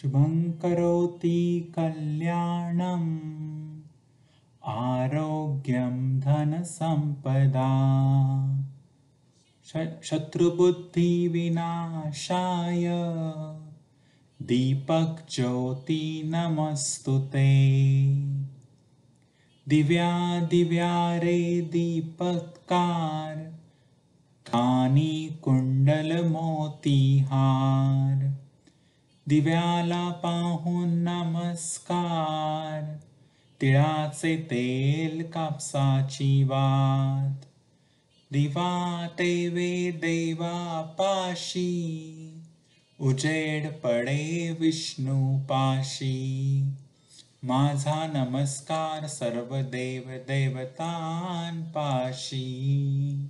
शुभं करोति कल्याणम् आरोग्यं धनसम्पदा। शत्रुबुद्धिविनाशाय दीपक्ज्योति नमस्तु ते दिव्या दिव्या रे दीपत्कार कानी कुंडल मोतीहार दिव्याला पाहून नमस्कार. तिळाचे तेल कापसाची वात. दिवा तेवे देवा पाशी. उजेड पडे विष्णू पाशी. माझा नमस्कार सर्व देव देवतान पाशी.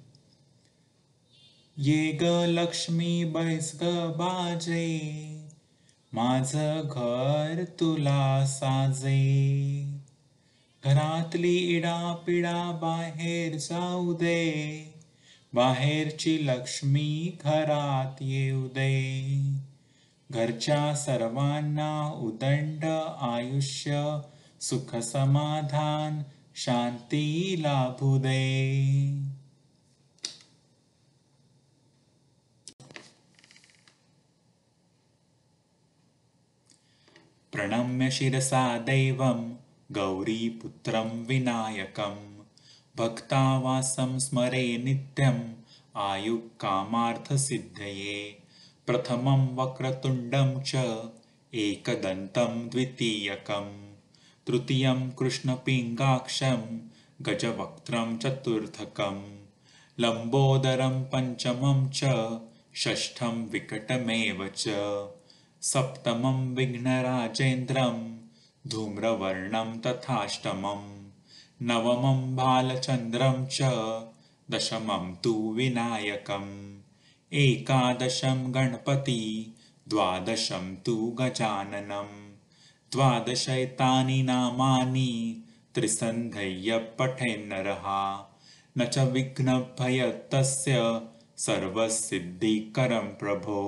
ये ग लक्ष्मी बैस ग बाजे. माझ घर तुला साजे. घरातली इडा पिडा बाहेर जाऊ दे. बाहेरची लक्ष्मी घरात येऊ दे. घरच्या सर्वांना उदंड आयुष्य सुख समाधान शांती लाभू दे. प्रणम्य शिरसा दैवं गौरीपुत्रं विनायकं भक्तावासं स्मरे नित्यम् आयुकामार्थसिद्धये प्रथमं वक्रतुण्डं च एकदन्तं द्वितीयकं तृतीयं कृष्णपिङ्गाक्षं गजवक्त्रं चतुर्थकं लम्बोदरं पञ्चमं च षष्ठं विकटमेव च सप्तमं विघ्नराजेन्द्रं धूम्रवर्णं तथाष्टमं नवमं बालचन्द्रं च दशमं तु विनायकम् एकादशं गणपति द्वादशं तु गजाननं द्वादशैतानि नामानि त्रिसन्धय्य पठेन्नरः न च विघ्नभयतस्य सर्वसिद्धिकरं प्रभो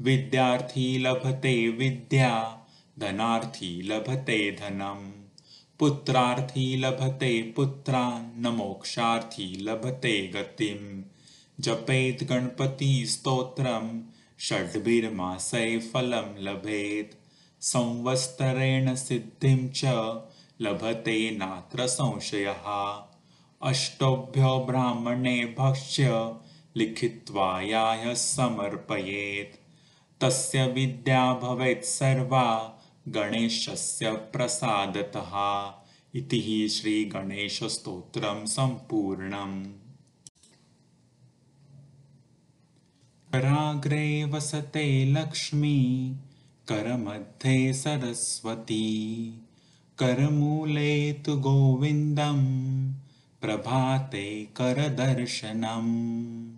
विद्यार्थी लभते विद्या धनार्थी लभते धनम्। पुत्रार्थी लभते पुत्रा न मोक्षार्थी लभते गतिम्। जपेत् गणपतिस्तोत्रं षड्भिर्मासै फलं लभेत्। संवत्सरेण सिद्धिं च लभते नात्र संशयः। अष्टोभ्यो ब्राह्मणेभ्यश्च लिखित्वा याय समर्पयेत् तस्य विद्या भवेत् सर्वा गणेशस्य प्रसादतः। इति श्रीगणेशस्तोत्रं सम्पूर्णम्। कराग्रे वसते लक्ष्मी करमध्ये सरस्वती। करमूले तु गोविन्दं प्रभाते करदर्शनम्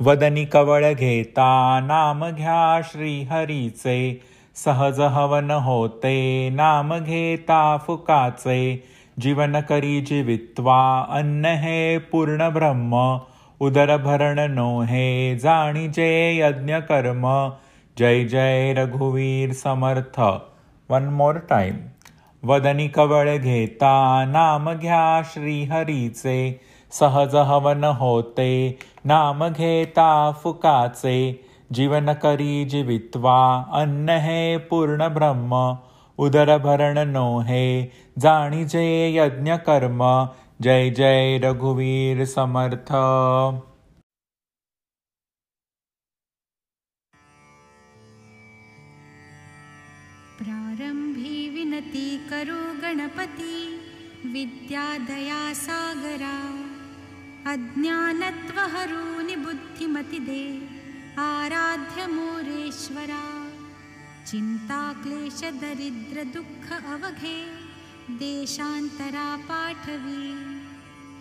वदनी कवळ घेता नाम घ्या श्रीहरीचे. सहज हवन होते नाम घेता फुकाचे. जीवन करी जीवित्वा अन्न हे पूर्ण ब्रह्म. उदर भरण नो हे जाणीजे यज्ञ कर्म. जय जय रघुवीर समर्थ. वन मोर टाइम वदनी कवळ घेता नाम घ्या श्रीहरीचे. सहज हवन होते नाम घेता फुकाचे जीवन करी जीवित्वा अन्न हे पूर्ण ब्रह्म उदर भरण नो हे जाणीजे यज्ञ कर्म जय जय रघुवीर समर्थ। प्रारम्भी विनती करो गणपति। विद्यादया सागरा अज्ञानत्वहरूनि बुद्धिमतिदे। आराध्य मोरेश्वरा चिन्ताक्लेशदरिद्रदुःख अवघे देशान्तरा पाठवी।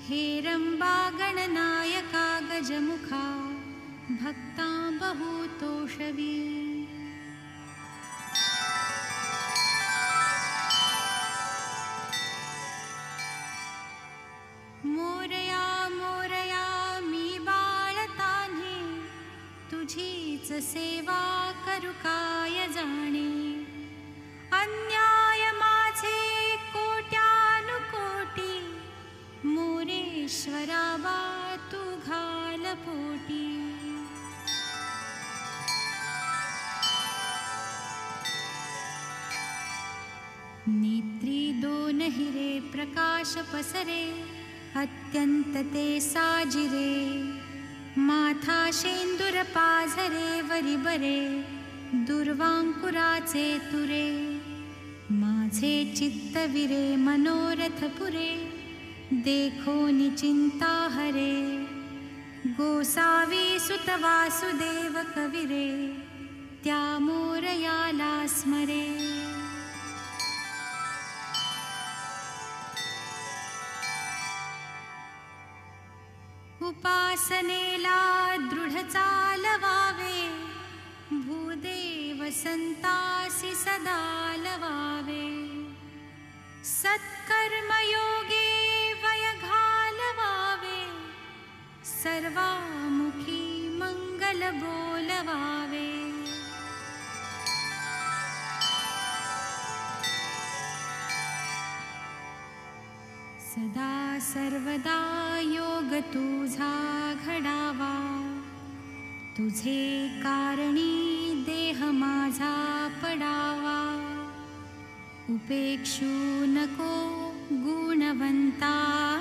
हेरम्बा गणनायका गजमुखा भक्ता बहुतोषवी मोरया मोरया मी बाळताने. तुझीच सेवा करू काय जाणे? अन्याय माझे कोट्यानुकोटी. मोरेश्वरा बा तू नेत्री दोन हिरे प्रकाश पसरे अत्यन्तते साजिरे माथाशेन्दुरपाझरे वरिबरे दुर्वाङ्कुराचेतुरे माझे चित्तविरे मनोरथपुरे देखोनिचिन्ता हरे। गोसाविसुतवासुदेवकविरे त्यामूरयाला स्मरे। आसनेला दृढचालवावे भूदेव सन्तासि सदा लवावे सत्कर्मयोगे वयघालवावे सर्वामुखी मङ्गलबो सर्वदा योग तुझा घडावा तुझे कारणी देह माझा पडावा। उपेक्षू नको गुणवंता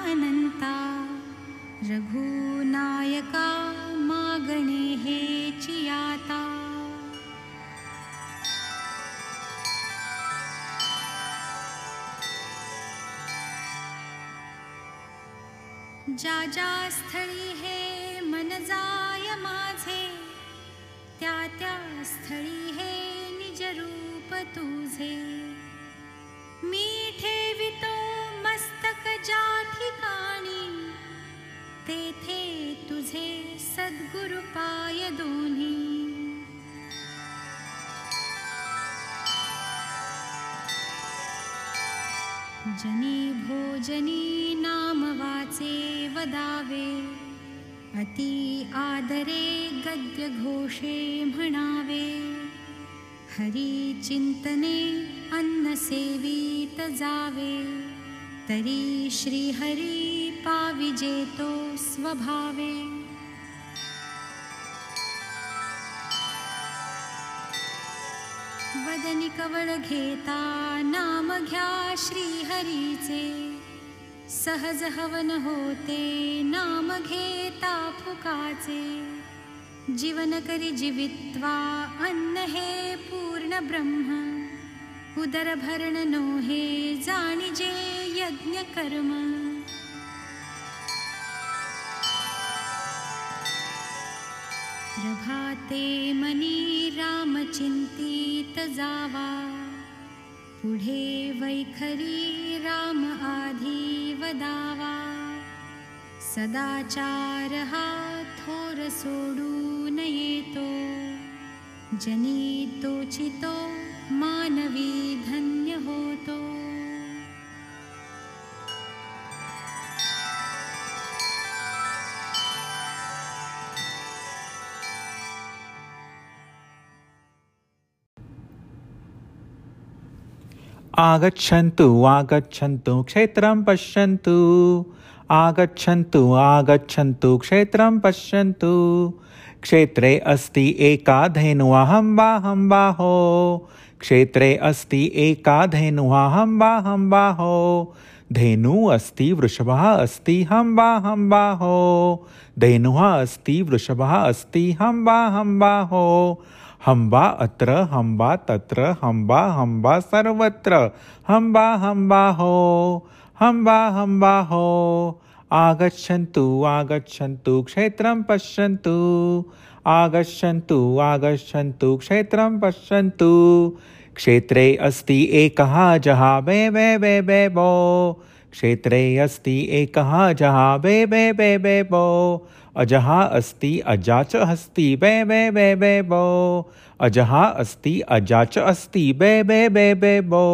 अनंता। रघुनायका ज्या ज्या स्थळी हे मन जाय माझे. त्या त्या स्थळी हे निज रूप तुझे. मी ठेवितो मस्तक ज्या ठिकाणी तेथे तुझे सद्गुरु पाय दोन्ही. जनी भोजनी नाम वाचे वदावे। अति आदरे गद्य घोषे म्हणावे। हरी चिंतने अन्न सेवित जावे। तरी श्री हरी पाविजेतो स्वभावे। वदनी कवळ घेता नाम घ्या श्रीहरीचे सहज हवन होते नाम घेता फुकाचे जीवन करी जीवित्वा अन्न हे पूर्ण ब्रह्म उदर भरण नो हे जाणिजे यज्ञ कर्म प्रभाते मनी रामचिंतित जावा पुढे वैखरी राम आधी वदावा सदाचार हा थोर सोडून येतो। जनी तोचितो मानवी धन्य होतो आगच्छन्तु आगच्छन्तु, क्षेत्रं पश्यन्तु। आगच्छन्तु आगच्छन्तु, क्षेत्रं पश्यन्तु। क्षेत्रे अस्ति एका धेनुवाहं वाहं बाहो। क्षेत्रे अस्ति एका धेनुवाहं वाहं बाहो। धेनु अस्ति, वृषभः अस्ति हं वा हं बाहो। धेनुः अस्ति, वृषभः अस्ति हं वा हं बाहो। हं वा अत्र हं वा तत्र हं वा हं वा सर्वत्र। हं वा हं बाहो हं वा हं। बाहो आगच्छन्तु आगच्छन्तु, क्षेत्रं पश्यन्तु। आगच्छन्तु आगच्छन्तु, क्षेत्रं पश्यन्तु। क्षेत्रे अस्ति एकः जहा बे बे बे बे। बो क्षेत्रे अस्ति एकः जहा बे बे बे बे, बो। अजः अस्ति अजा च अस्ति बे बे बे बे बो अजः अस्ति अजा च अस्ति बे बे बे बे बो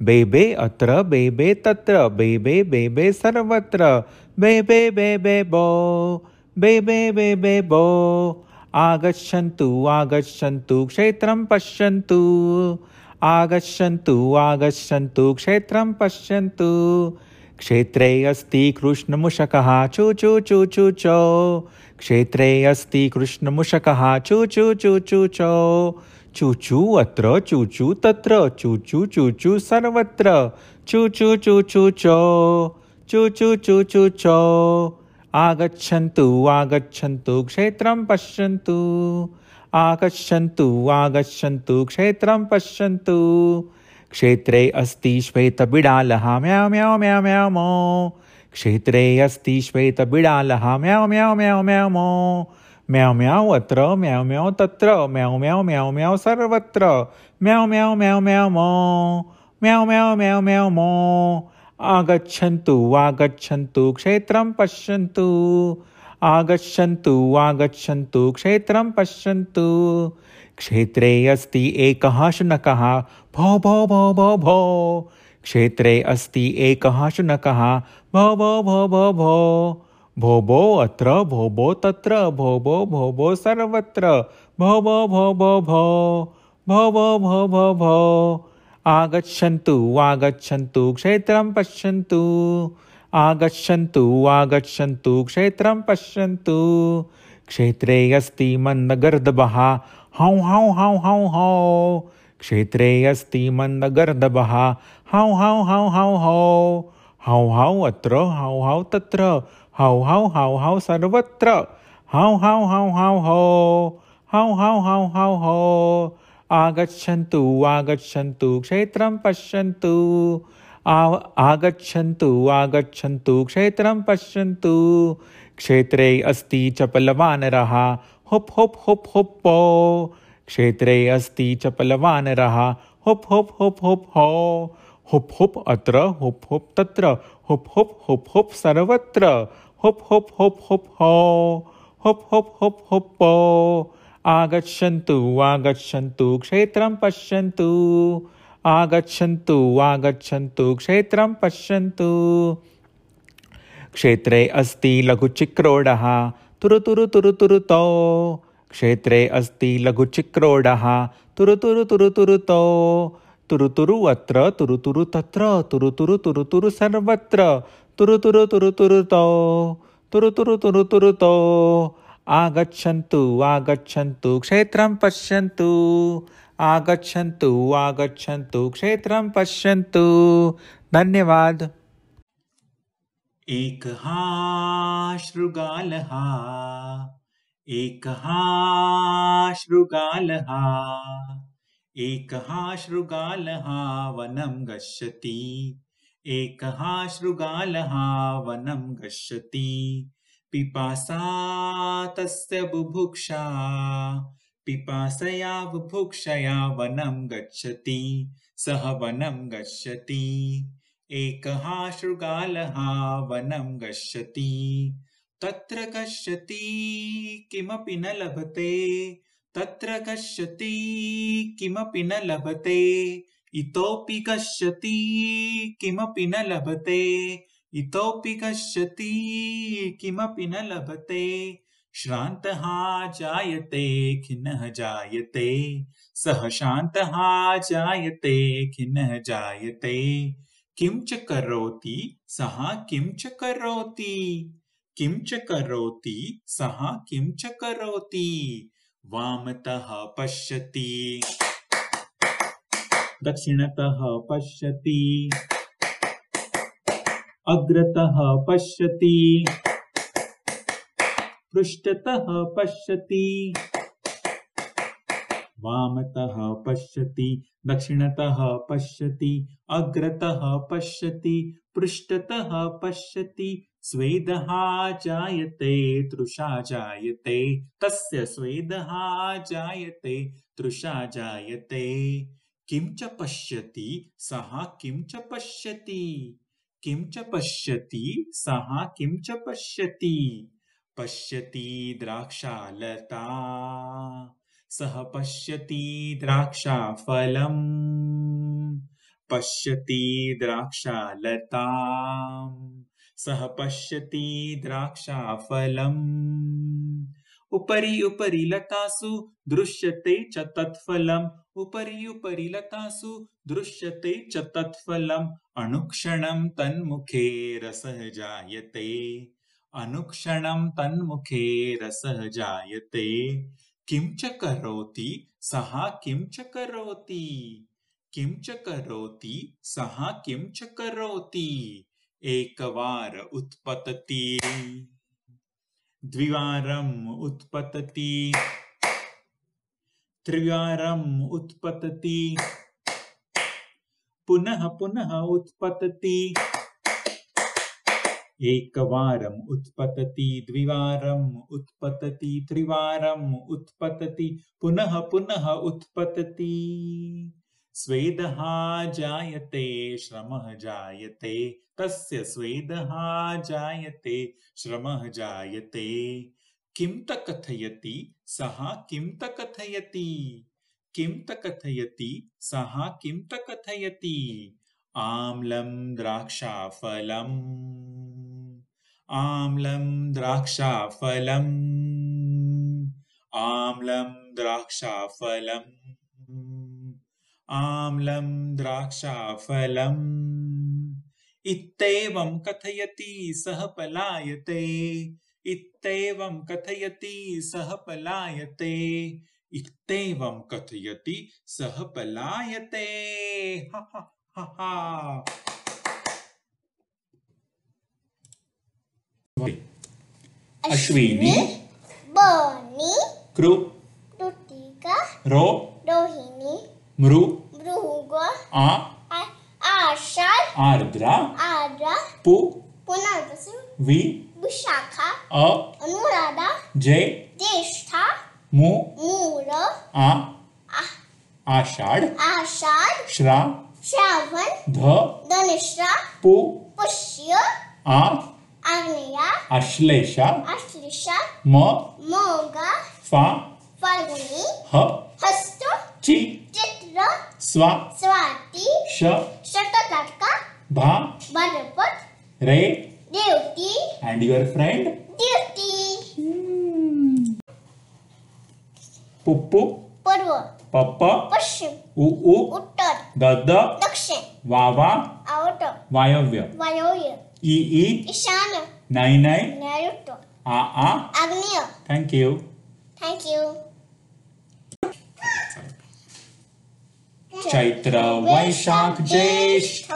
बेबे अत्र बेबे तत्र बेबे बेबे सर्वत्र बेबे बेबे बो बेबे बेबे बो आगच्छन्तु आगच्छन्तु क्षेत्रं पश्यन्तु आगच्छन्तु आगच्छन्तु क्षेत्रं पश्यन्तु क्षेत्रे अस्ति कृष्णमुषकः चू चू चू चू चो क्षेत्रे अस्ति कृष्णमुषकः चू चू चू चू चो चूचू अत्र चूचू तत्र चूचू चूचू सर्वत्र चूचू चूचू चो चूचू चूचू चो आगच्छन्तु आगच्छन्तु क्षेत्रं पश्यन्तु आगच्छन्तु आगच्छन्तु क्षेत्रं पश्यन्तु क्षेत्रे अस्ति श्वेतबिडालः म्याव म्याव म्याव म्याव मो क्षेत्रे अस्ति श्वेतबिडालः म्याव म्याव म्याव म्याव मो म्याव म्याव अत्र म्याव म्याव तत्र म्याव म्याव म्याव म्याव सर्वत्र म्याव म्याव म्याव म्याव मो म्याव म्याव म्याव म्याव मो आगच्छन्तु आगच्छन्तु क्षेत्रं पश्यन्तु आगच्छन्तु आगच्छन्तु क्षेत्रं पश्यन्तु क्षेत्रे अस्ति एकः शुनकः भो भो भो भो भो क्षेत्रे अस्ति एकः शुनकः भो भो भो भो भो भो भो अत्र भो भो तत्र भो भो भो भो सर्वत्र भो भो भो भो भो भो भो भो भो भो आगच्छन्तु आगच्छन्तु क्षेत्रं पश्यन्तु आगच्छन्तु आगच्छन्तु क्षेत्रं पश्यन्तु क्षेत्रे अस्ति मन्दगर्दभः हौ हौ हौ हौ हौ क्षेत्रे अस्ति मन्दगर्दभः हौ हौ हौ हौ हौ हौ हौ अत्र हौ हौ तत्र हौ हौ हौ हौ सर्वत्र हौ हौ हौ हौ हौ हौ हौ हौ हौ हौ आगच्छन्तु आगच्छन्तु क्षेत्रं पश्यन्तु आगच्छन्तु आगच्छन्तु क्षेत्रं पश्यन्तु क्षेत्रे अस्ति चपलवानरः हुप् हुप् हुप् हुप्पो क्षेत्रे अस्ति चपलवानरः हुप् हुप् हुप् हुप् हो हुप् हुप् अत्र हुप् हुप् तत्र हुप् हुप् हुप् हुप् सर्वत्र हुप् हुप् हुप् हुप् हो हुप् हुप् हुप् हुप्पो आगच्छन्तु आगच्छन्तु क्षेत्रं पश्यन्तु आगच्छन्तु आगच्छन्तु क्षेत्रं पश्यन्तु क्षेत्रे अस्ति लघुचिक्रोडः तुरुतुरुतुरुतुरुतौ। क्षेत्रे अस्ति लघुचिक्रोडः। तुरुतुरुतुरुतुरुतौ। तुरुतुरु अत्र तुरुतुरु तत्र तुरुतुरु तुरुतुरु सर्वत्र। तुरुतुरु तुरुतुरुतौ तुरुतुरु तुरुतुरुतौ आगच्छन्तु आगच्छन्तु, क्षेत्रं पश्यन्तु। आगच्छन्तु आगच्छन्तु, क्षेत्रं पश्यन्तु। धन्यवाद। एकः शृगालः एकः शृगालः एकः शृगालः वनं गच्छति। एकः शृगालः वनं गच्छति। पिपासा तस्य बुभुक्षा। पिपासया बुभुक्षया वनं गच्छति। सः वनं गच्छति एकः शृगालः वनं गच्छति। तत्र गच्छति किमपि न लभते। तत्र गच्छति किमपि न लभते। इतोपि गच्छति किमपि न लभते। इतोपि गच्छति किमपि न लभते। श्रान्तः जायते खिन्नः जायते। सः शान्तः जायते खिन्नः जायते किं च करोति सः किं च करोति। किं च करोति सः किं च करोति। वामतः पश्यति। दक्षिणतः पश्यति। अग्रतः पश्यति। पृष्ठतः पश्यति। वामतः पश्यति, दक्षिणतः पश्यति, अग्रतः पश्यति, पृष्ठतः पश्यति स्वेदः जायते तृषा जायते तस्य स्वेदः जायते तृषा जायते किं च पश्यति, सः किं च पश्यति? किं च पश्यति, सः किं च पश्यति? पश्यति द्राक्षालता। सः पश्यति द्राक्षाफलम्। पश्यति द्राक्षालता सः पश्यति द्राक्षाफलम्। उपरि उपरि लतासु दृश्यते च तत्फलम्। उपरि उपरि लतासु दृश्यते च तत्फलम्। अनुक्षणं तन्मुखे रसः जायते अनुक्षणं तन्मुखे रसः जायते किं च करोति? सः किं च करोति? किं च करोति? सः किं च करोति? एकवार उत्पतति। द्विवारम् उत्पतति। त्रिवारम् उत्पतति। पुनः पुनः उत्पतति। एकवारम् उत्पतति द्विवारम् उत्पतति त्रिवारम् उत्पतति, पुनः पुनः उत्पतति। स्वेदः जायते, श्रमः जायते, तस्य स्वेदः जायते, श्रमः जायते। किं त कथयति, सः किं त कथयति? किं त कथयति, सः किं त कथयति? आम्लं द्राक्षाफलम्। आम्लं द्राक्षाफलम्। आम्लं द्राक्षाफलम्। आम्लं द्राक्षाफलम्। इत्येवं कथयति सः पलायते। इत्येवं कथयति सः पलायते। इत्येवं कथयति सः पलायते। हा हा हा हा अश्विनी बनी कृ रुतिका रो रोहिणी मृ भृग आ आ- आषाढ़ आर्द्रा पु पुनर्वसु वि विशाखा अ अनुराधा जे ज्येष्ठा मु मूर आ आषाढ़ आषाढ़ श्रा श्रावण ध धनिष्ठा पु पुष्य आ आग्नेया आश्लेषा आश्लेषा म मोगा फा फाल्गुनी ह हस्त चि चित्र स्वा स्वाति श शतकाटका भा भरपत रे Devti and your friend? Devti पुप्पु पूर्व पप्प पश्चिम उ उ उत्तर दद दक्षिण वावा आवट वायव्य वायव्य नाई नैऋत्य आ आ आग्नेय थँक यू थँक यू चैत्र वैशाख ज्येष्ठ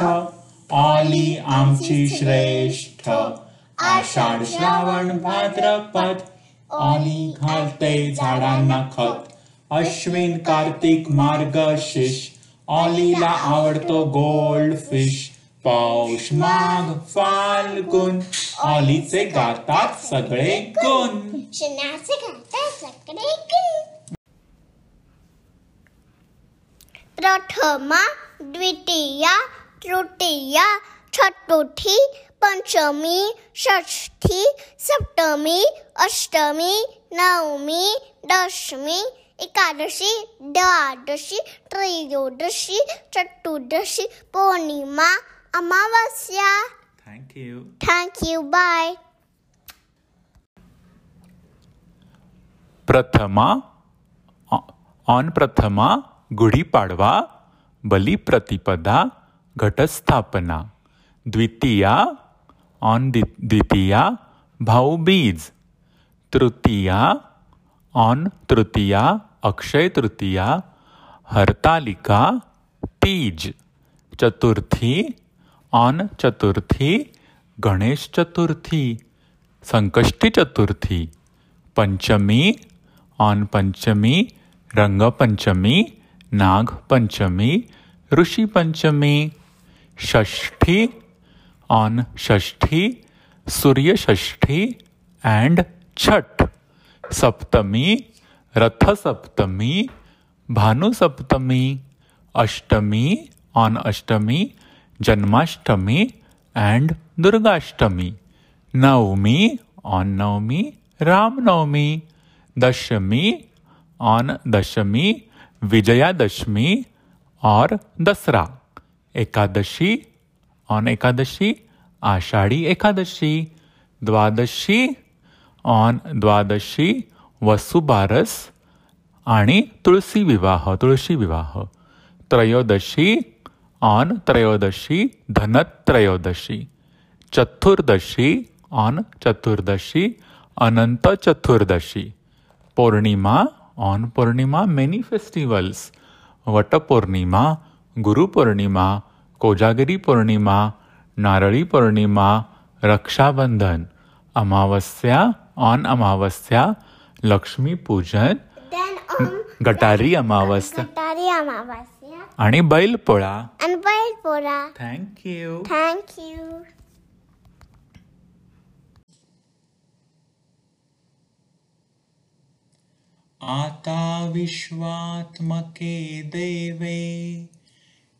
आली आमची श्रेष्ठ आषाढ श्रावण भाद्रपद आली घालते झाडांना खत अश्विन कार्तिक मार्गशीर्ष ऑलीला आवडतो गोल्ड फ़िश पौष माघ फाल्गुन, ऑलीचे गातात सगळे गुण शनाचे गाता सकळे गुण. प्रथमा, द्वितीया, तृतीया, चतुर्थी, पंचमी, षष्ठी, सप्तमी, अष्टमी, नवमी, दशमी, एकादशी, द्वादशी, त्रयोदशी, चतुर्दशी, पौर्णिमा अमावस्या thank you thank you bye Prathama on प्रथमा गुढीपाडवा बलिप्रतिपदा घटस्थापना. द्वितीया ऑन द्वितीया भाऊबीज. तृतीया ऑन तृतीया अक्षय तृतीया हरतालिका तीज. चतुर्थी ऑन चतुर्थी, गणेश चतुर्थी, संकष्टी चतुर्थी, पंचमी ऑन पंचमी रंगपंचमी नागपंचमी ऋषी पंचमी, षष्ठी on Shashthi, Surya Shashthi and Chhath, Saptami Rath Saptami Bhanu Saptami Ashtami on Ashtami Janmashtami and Durgashtami, Navami on Navami Ramnavami, Dashami on दशमी विजयादशमी और Dasara, Ekadashi on Ekadashi Ashadhi Ekadashi, Dwadashi on द्वादशी वसुबारस आणि तुळशी विवाह तुळशी विवाह, त्रयोदशी on Trayodashi Dhantrayodashi. Chaturdashi on चतुर्दशी अनंत चतुर्दशी पौर्णिमा ऑन पौर्णिमा many festivals Vatpurnima Gurupurnima Kojagiri Purnima Narali Purnima Rakshabandhan. Amavasya on Amavasya Lakshmi Pujan Then on गटारी अमावस्या। Gataari Amavasya आणि Bail Pola and Bailpura. Thank you Thank you. आता विश्वात्मके देवे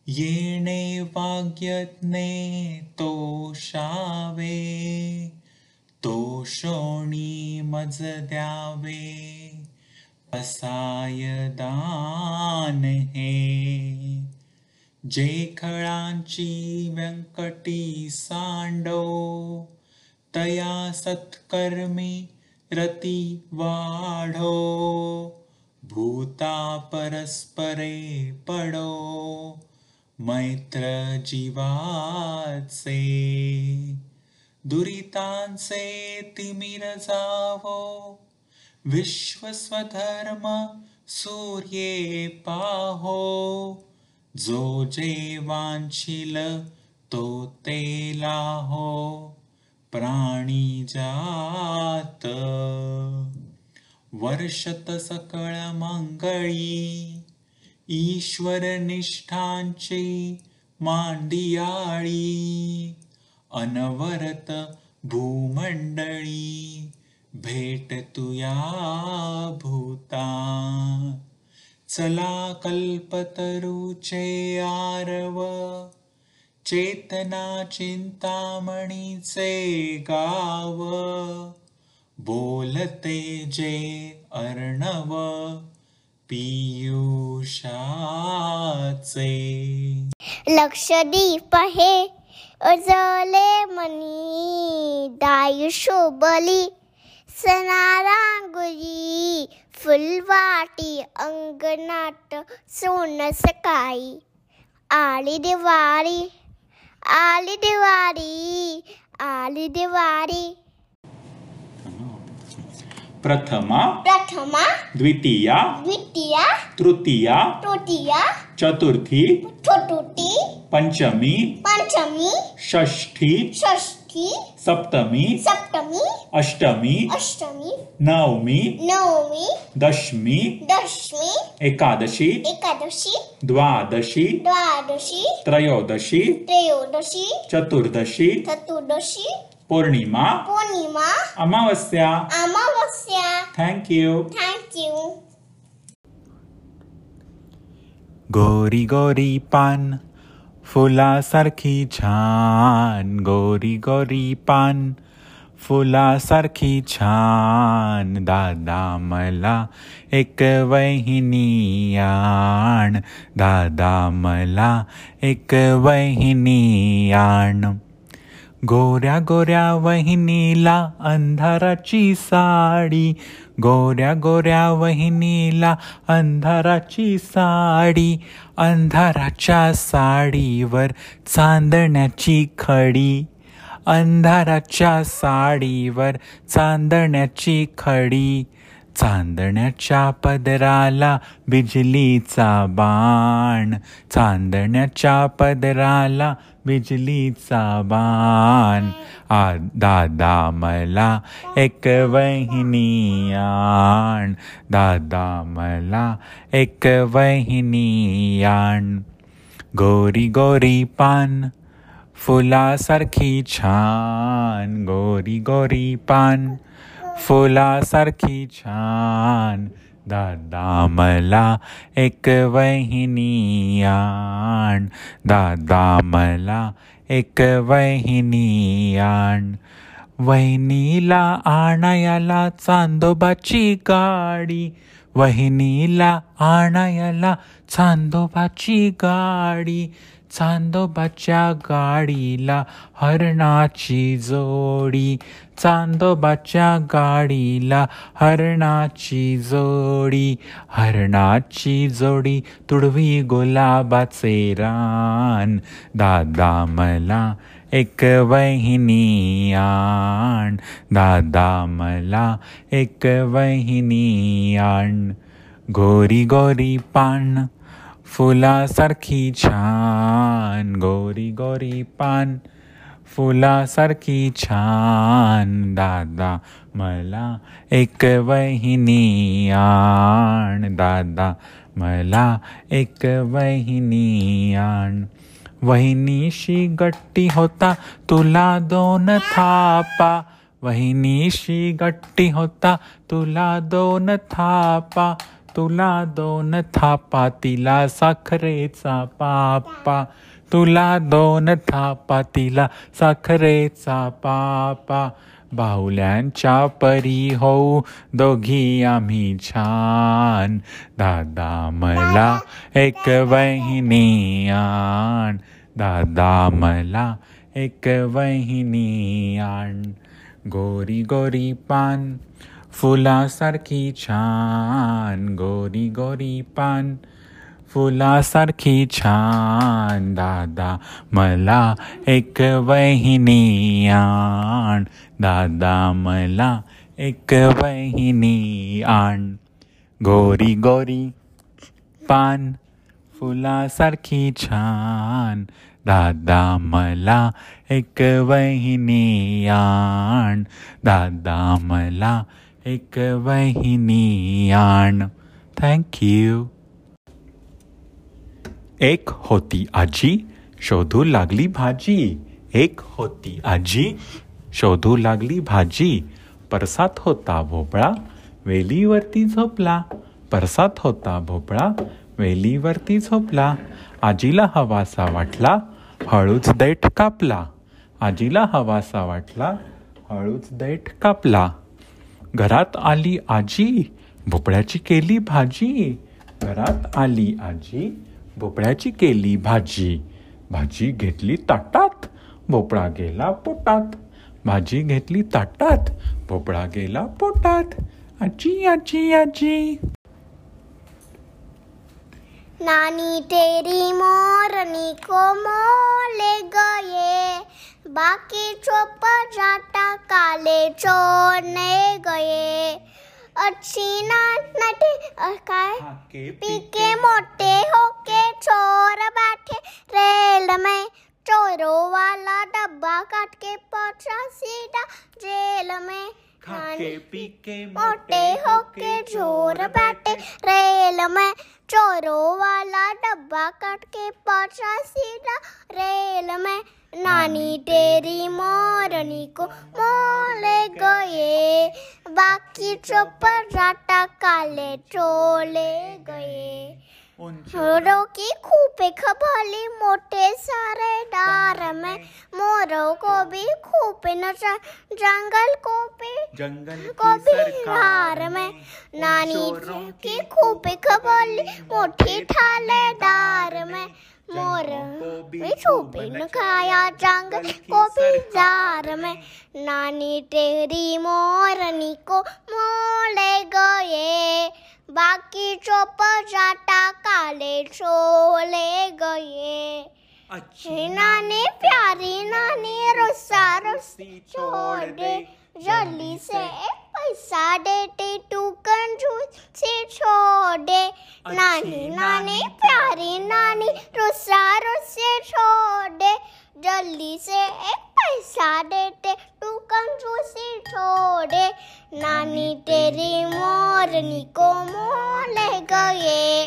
येणे वाग्यज्ञे तोषावे तोषोणी मज द्यावे असाय दान हे जे खळांची व्यंकटी सांडो तया सत्कर्मी रती वाढो भूता परस्परे पडो मैत्र जीवाचे दुरितांचे तिमिर जावो विश्वस्वधर्म सूर्ये पाहो जो जे वांछिल तो ते प्राणी जात। वर्षत सकळ मंगळी ईश्वर निष्ठांची मांडियाळी अनवरत भूमंडळी भेट तुया भूता चला कल्पतरुचे आरव. चेतना चिंतामणीचे गाव. बोलते जे अर्णव पियुषाचे. लक्षदीप हे अजले मनी. दायु शोभली सणारांगुरी फुलवाटी अंगणात सोन सकाळी आली दिवाळी आली दिवाळी आली दिवाळी प्रथमा प्रथमा द्वितीया द्वितीया तृतीया तृतीया चतुर्थी चतुर्थी पंचमी पंचमी षष्ठी षष्ठी सप्तमी सप्तमी अष्टमी अष्टमी नवमी नवमी दशमी दशमी एकादशी एकादशी द्वादशी द्वादशी त्रयोदशी त्रयोदशी चतुर्दशी चतुर्दशी पौर्णिमा पौर्णिमा अमावस्या। अमावस्या। थँक्यू थँक यू गोरी गोरी पान फुलासारखी छान गोरी गोरी पान। फुलासारखी छान दादा मला एक वहिनी दादा मला एक वहिनी आण गोऱ्या गोऱ्या वहिनीला अंधाराची साडी. गोऱ्या गोऱ्या वहिनीला अंधाराची साडी. अंधाराच्या साडीवर चांदण्याची खडी. अंधाराच्या साडीवर चांदण्याची खडी. चांदण्याच्या पदराला बिजलीचा बाण. चांदण्याच्या पदराला बिजलीचा बाण आ, दादा मला एक वहिनी दादा मला एक वहिनी आण। गोरी गोरी पान, फुलासारखी छान। गोरी गोरी पान, फुलासारखी छान। दादा मला एक वहिनी दादा मला एक वहिनी आण वहिनीला आणायला चांदोबाची गाडी। वहिनीला आणायला चांदोबाची गाडी। चांदोबाच्या गाडीला हरणाची जोडी. चांदोबाच्या गाडीला हरणाची जोडी. हरणाची जोडी तुडवी गुलाबाचे रान. दादा मला एक वहिनी आण. दादा मला एक वहिनी आण. गोरी गोरी पान फुलासारखी छान, गोरी गोरी पान। फुलासारखी छान, दादा मला एक वहिनी आण। दादा मला एक वहिनी आण। वहिनीशी गट्टी होता, तुला दोन थापा। वहिनीशी गट्टी होता, तुला दोन थापा। तुला दोन थापा तिला साखरेचा पापा. तुला दोन थापा तिला साखरेचा पापा. बाहुल्यांच्या परी होऊ दोघी आम्ही छान. दादा मला एक वहिनी आण. दादा मला एक वहिनी आण. गोरी गोरी पान फुलासारखी छान, गोरी गोरी पान। फुलासारखी छान, दादा मला एक वहिनी आण। दादा मला एक वहिनी आण। गोरी गोरी पान फुलासारखी छान। दादा मला एक वहिनी आण। दादा मला एक वहिनी आण. थँक्यू एक होती आजी शोधू लागली भाजी. एक होती आजी शोधू लागली भाजी. परसात होता भोपळा वेलीवरती झोपला. परसात होता भोपळा वेलीवरती झोपला. आजीला हवासा वाटला हळूच दैठ कापला. आजीला हवासा वाटला हळूच दैठ कापला. घरात आली आजी, भोपळ्याची केली भाजी. घरात आली आजी, भोपळ्याची केली भाजी. भाजी घेतली ताटात, भोपळा गेला पोटात. भाजी घेतली ताटात, भोपळा गेला पोटात. आजी आजी आजी. नानी तेरी मोरनी को मोले गए बाकी चुप जाटा काले छोड़ने गए। अच्छी नाच नटे अ, काय पीके मोटे होके चोर बैठे। रेल में चोरों वाला डब्बा काट के पहुँचा सीधा जेल में। नानी पीके मोटे होके चोर बैठे। रेल में चोरों वाला डब्बा काट के पहुँचा सीधा। रेल में नानी तेरी मोरनी को मोले गए। बाकी चुप जाटा काले चोले गए। मोरों की खूपे खबाली मोटे सारे डार में। मोरों को भी खूपे न जंगल को भी जंगल को बिहार में। नानी की खूब खबोली मोटी ठाले डार में। मोर। भी खाया जंगल को बिजार में। नानी तेरी मोरनी को मोले गए। बाकी चुप जाटा काले छोले गए। हे नानी प्यारी नानी रुस्सा रुस्सी छोड़ दे। जल्दी से। देते तू कंजूस से छोड़। दे नानी नानी प्यारी नानी रुस्सा रुस्से छोड़। जल्दी से एक पैसा देते तू कंजूसी छोड़। नानी तेरी मोरनी को मोले गए।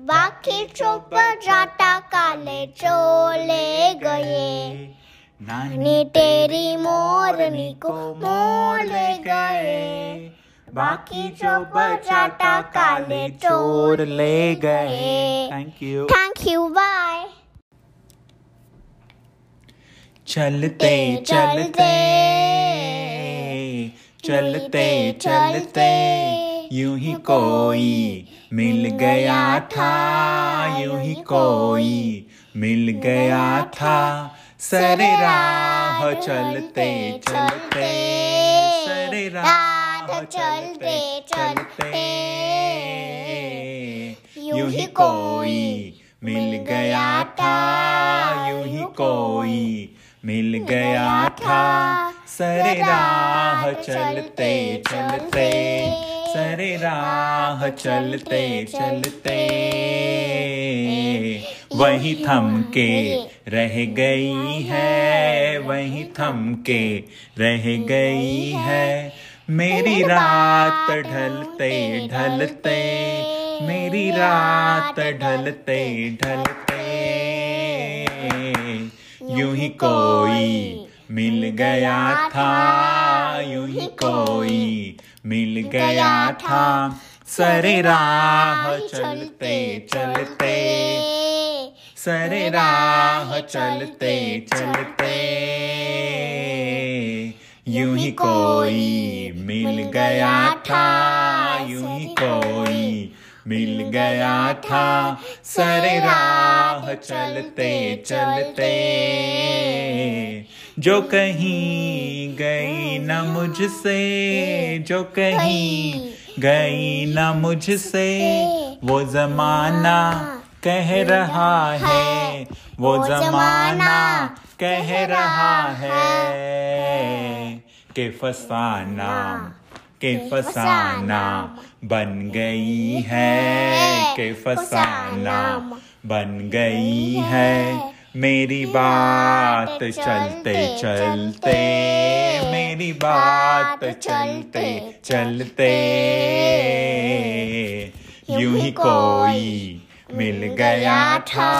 बाकी चुप जाटा काले चोले गए। नानी तेरी मोरनी को मोले गए। बाकी चुप जाटा काले चोर ले गए। Thank you thank you bye चलते चलते चलते। चलते यूँ ही कोई मिल गया था यूँ ही कोई मिल गया था। सरे राह चलते चलते सरे राह चलते चलते। यूँ ही कोई मिल गया था यूँ ही कोई मिल गया था। सरे राह चलते चलते सरे राह चलते। चलते। वही थम के रह गई है वही थम के रह गई है। मेरी रात ढलते ढलते मेरी रात ढलते ढलते यूँ ही कोई मिल गया था यूँ ही कोई मिल गया था। सरे राह चलते चलते सरे राह चलते चलते। यूँ ही कोई मिल गया था, यूँ ही कोई मिल गया था। सरे राह चलते चलते। जो कहीं गई न मुझसे, जो कहीं गई न मुझसे, वो जमाना कह रहा है वो जमाना कह रहा है कि फसाना के फसाना बन गई है के फसाना बन गई है। मेरी बात चलते चलते मेरी बात चलते चलते यूँ ही कोई मिल गया था,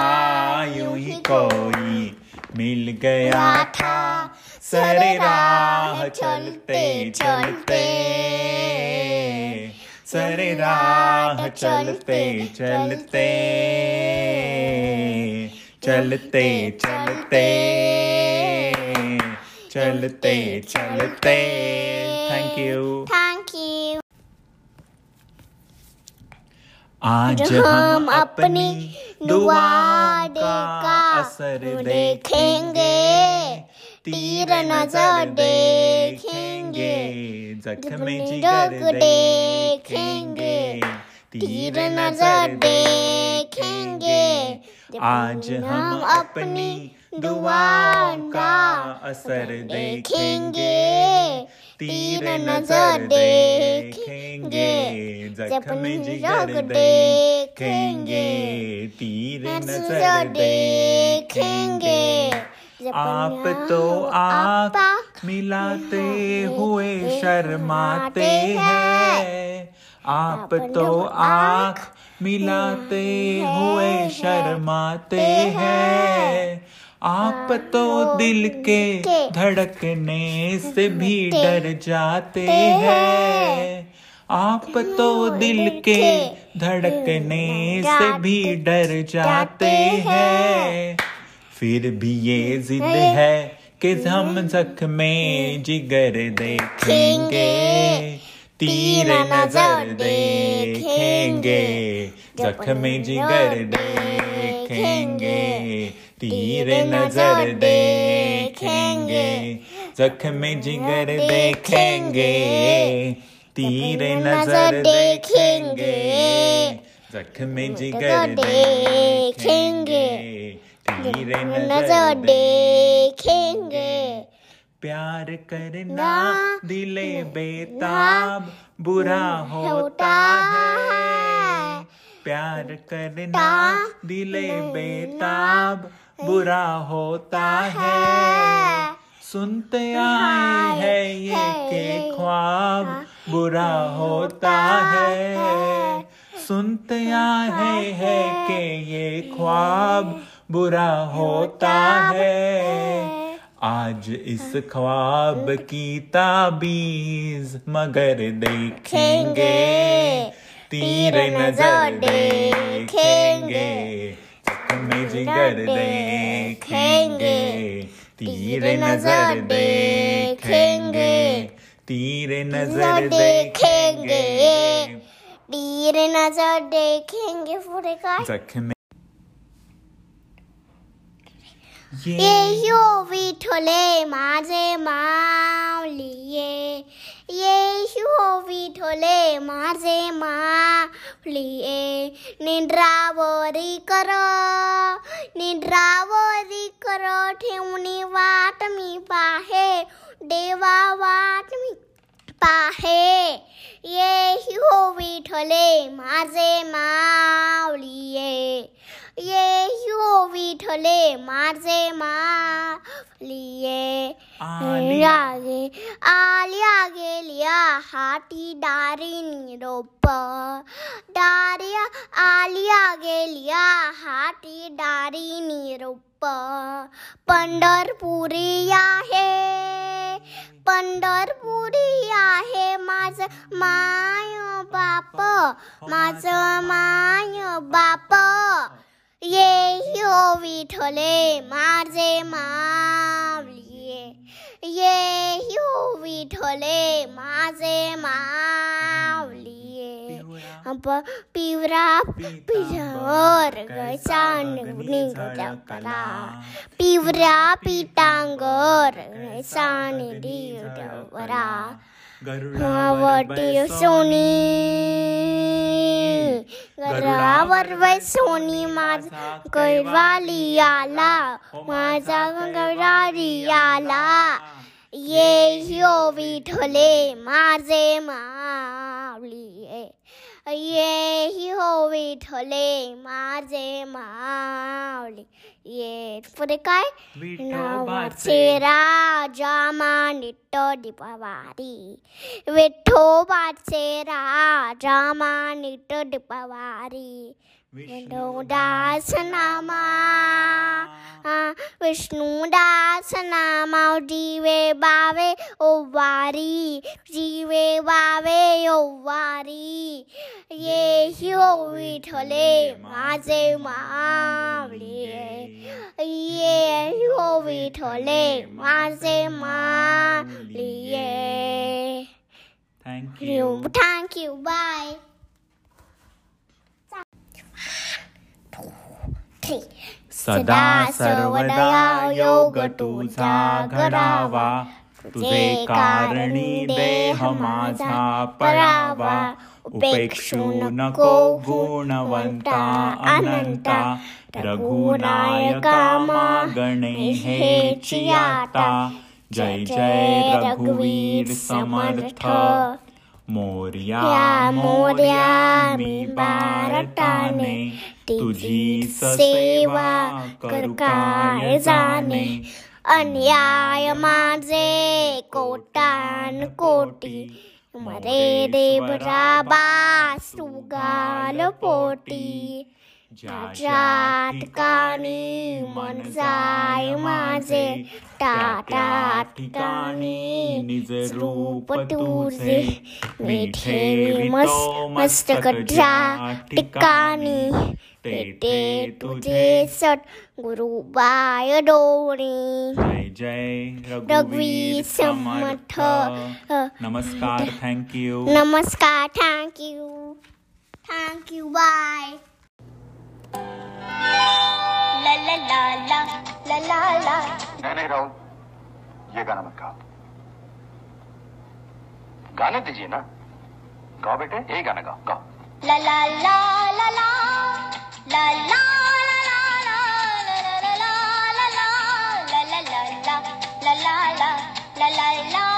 यूँ ही कोई। मिल गया था, सरे राह चलते चलते। सरे राह चलते चलते। चलते चलते। चलते चलते। थैंक यू आज हम अपनी दुआ का असर देखेंगे तीर नज़र देखेंगे जख्म जिगर देखेंगे तीर नज़र देखेंगे। आज हम अपनी दुआ का असर देखेंगे तीर नज़र देखेंगे जख्म जिगर देखेंगे तीर नज़र देखेंगे आप तो आँख मिलाते हुए शर्माते हैं आप तो आँख मिलाते हुए शर्माते हैं आप तो दिल के धड़कने से भी डर जाते हैं। आप तो दिल के धड़कने से भी डर जाते हैं। फिर भी ये जिद है कि हम जख्मे जिगर देखेंगे तीर नज़र देखेंगे जख्मे जिगर देखेंगे। तीर नज़र देखेंगे जख्मे जिगर देखेंगे तीर नज़र देखेंगे। जख्मे जिगर देखेंगे। तीर नज़र देखेंगे। प्यार करना दिले बेताब बुरा होता है। प्यार करना दिले बेताब बुरा होता है। सुनते आए हैं ये के ख्वाब। बुरा होता है। सुनते आए हैं कि ये ख्वाब। बुरा होता है। आज इस ख्वाब की ताबीज मगर देखेंगे। तीर नज़र देखेंगे। में जिगर देखेंगे तीर नज़र देखेंगे तीरे नज़र देखेंगे तीर नज़र देखेंगे पूरे का जखमे येशू विठोले माझे माऊलिये ಯೇಷು ವಿಠೋಲೆ ಮಾರ್ಜೆ ಮಾಳಿಯೇ ನಿಂದ್ರಾವರಿ ಕರ ನಿಂದ್ರಾವರಿ ಕರ ठेवणे वाट मी पाहे देवा वाट मी पाहे येषु विठोले येशू विठोले माझे माऊलिये आगे आलिया गेलिया हाटी दारी निरोप दारिया आलिया गेलिया हाटी दारी निरोप पंढरपुरी आहे पंढरपुरी आहे माझ माय बाप माझ माय बाप। ये हो विठोले मार्जे मावलिए। ये हो विठोले माजे मावलिए। हम पिवरा पिजोर गैसान निगडकला पिवरा पिटांगोर गैसान दिवरा आवडते सोनी। गरावर वै सोनी माझा कैवाली आला। माझा गरारी आला। ये विठोले माझे मावली ये ह्यो विठोले माझे मावली. ये पुढे काय? नावाचे राजा मानिट दिपवारी विठोबाचे राजा मानिट दिपवारी विष्णु दास नामा विष्णु दास नामा जीवे बावे ओ वारी जीवे बावे ओ वारी ये हो विठले माजे मावले ये हो विठले माजे मावले Thank you. Thank you. Bye. सदा सर्वदा योग तुझा घडावा तुझे कारणी देह माझा परावा। उपेक्षू नको गुणवंता अनंता। रघुनायका मागणे हेची आता जय जय रघुवीर समर्थ। मोर्या मोर्या मी बारटाने तुझी सेवा करू काय जाणे? अन्याय माझे कोटान कोटी मरे देवरा सुगाल पोटी. ज्या ठिकाणी मन जाय माझे निज रूप तुझे मिठे मस मस्तक ज्या ठिकाणी तेथे तुझे सट डोणी जय जय समर्थ नमस्कार थँक यू नमस्कार thank you thank you bye ला ला ला ला ला ला ला नहीं नहीं राहुल ये गाना मत गाओ गाने दीजिए ना गाओ बेटे यही गाना गाओ गाओ ला ला ला ला ला ला ला La la la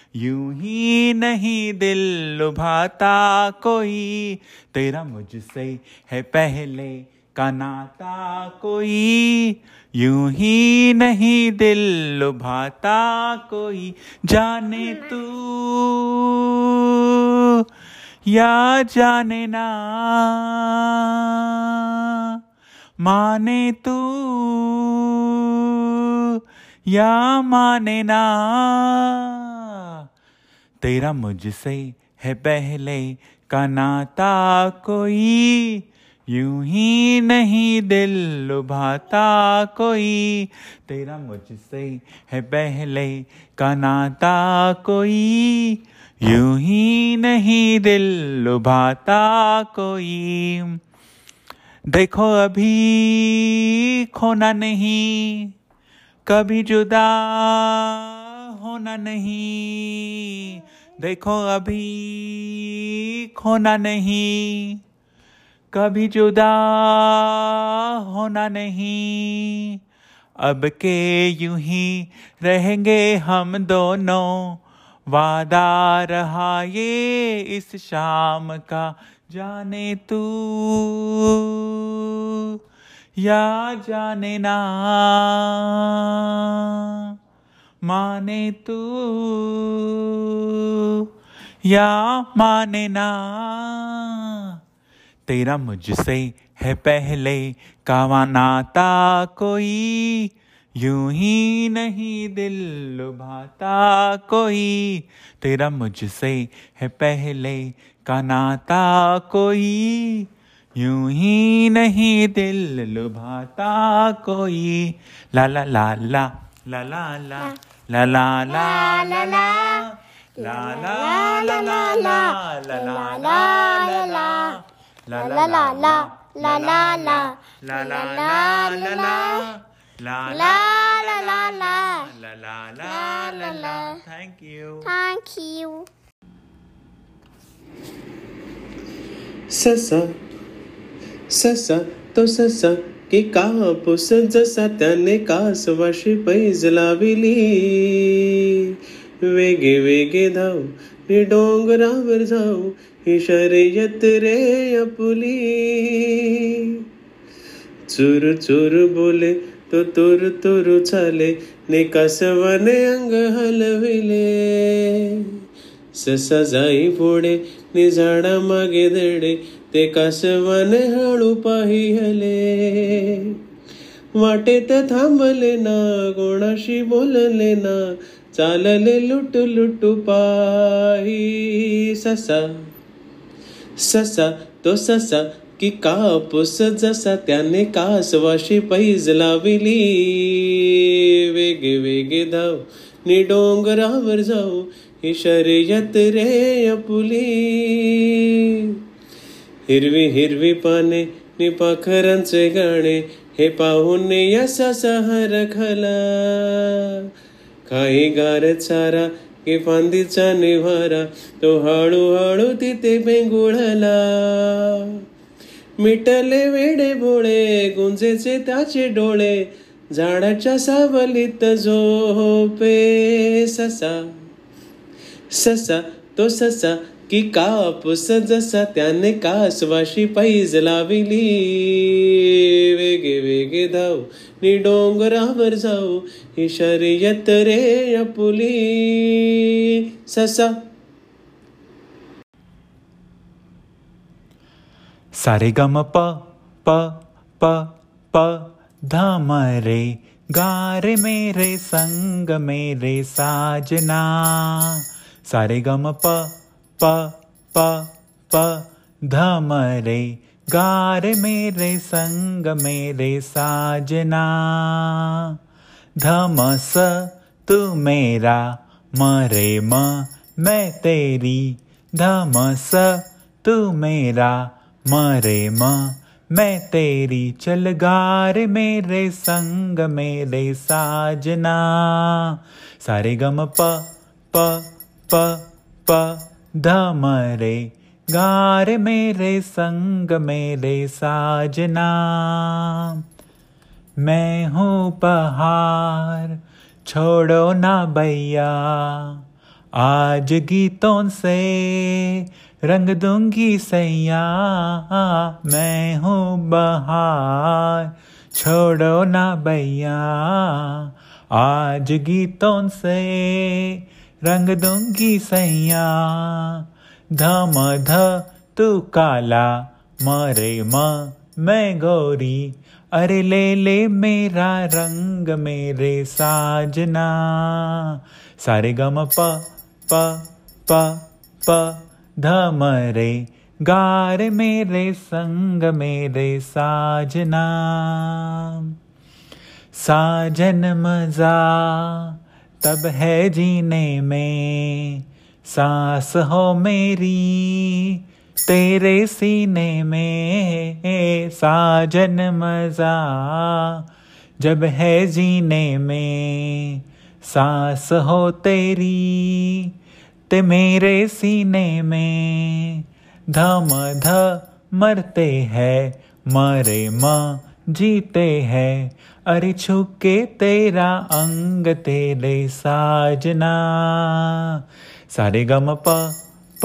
यूँ ही नहीं दिल लुभाता कोई। तेरा मुझसे है पहले का नाता कोई। यूँ ही नहीं दिल लुभाता कोई। जाने तू या जाने ना। माने तू या माने ना। तेरा मुझसे है पहले का नाता कोई, यूँ ही नहीं दिल लुभाता कोई। तेरा मुझसे है पहले का नाता कोई, यूँ ही नहीं दिल लुभाता कोई। देखो अभी खोना नहीं, कभी जुदा होना नहीं। देखो अभी खोना नहीं, कभी जुदा होना नहीं। अब के यूँ ही रहेंगे हम दोनों, वादा रहा ये इस शाम का, जाने तू या जाने ना। माने तू। या माने ना। तेरा मुझसे है पहले का नाता कोई, यूँ ही नहीं दिल लुभाता कोई। तेरा मुझसे है पहले का नाता कोई, यूँ ही नहीं दिल लुभाता कोई। ला ला ला ला ला ला। ला। La la la la la. La la la la la. La la la la la. La la la la. La la la. La la la la la. La la la la la. La la la la la. Thank you. Thank you. Sasa. Sasa. Do sasa. की का पुस जसा त्याने कासवाशी page लाविली. वेगे वेगे धाव नि डोंगरावर जाऊ ही शर्यत रे अपुली चुर चुर बोले तो तुर तुर चाले ने कासवाने अंग हलविले. ससा जाई पुढे निझाडा मागे दडे ते कासवाने हळू पाहिले वाटेत थांबले ना कोणाशी बोलले ना चालले लुटू लुटू पाही ससा ससा तो ससा की कापूस जसा त्याने कासवाशी पैज लाविली वेगे वेगे धाव नि डोंगरावर जाऊ ही शर्यत रे अपुली। हिरवी हिरवी पाने नि पाखरांचे गाणे हे पाहून यसा सहर खला। काही गार चारा की फांदीचा निवारा तो हळूहळू तिथे बेंगुळला। मिटले वेडे भोळे गुंजेचे त्याचे डोळे झाडाच्या सावलीत झोपे ससा। ससा तो ससा की कापूस जसा त्याने कासवाशी पैज लाविली. वेगे वेगे धाव नि डोंगरावर जाऊ ही शर्यत रे अपुली. ससा. सारे गम प प प प धाम रे गा रे मेरे संग मेरे साजना. सारे गम प प प प धम रे गा रे मेरे, संग मेरे, साजना। धम स तू मेरा, मरे म, मैं तेरी। धम स तू मेरा, मरे म, मैं तेरी। चल गार मेरे, संग मेरे, साजना। सारे गम प प प प धम रे गार मेरे संग मेरे साजना। मैं हूँ पहाड़, छोड़ो ना भैया, आज गीतों से रंग दूँगी सैया। मैं हूँ बहार, छोड़ो ना भैया, आज गीतों से रंग दूँगी सैया धम ध तू काला, मरे म मैं गोरी, अरे ले ले मेरा रंग मेरे साजना। सारे गम प प प प धम रे, गार मेरे संग मेरे साजना। साजन मज़ा तब है जीने में, सांस हो मेरी, तेरे सीने में साजन मज़ा। जब है जीने में, सांस हो तेरी, ते मेरे सीने में धम ध मरते हैं, मरे म जीते हैं अरे छुके तेरा अंग तेरे साजना। सारे गम प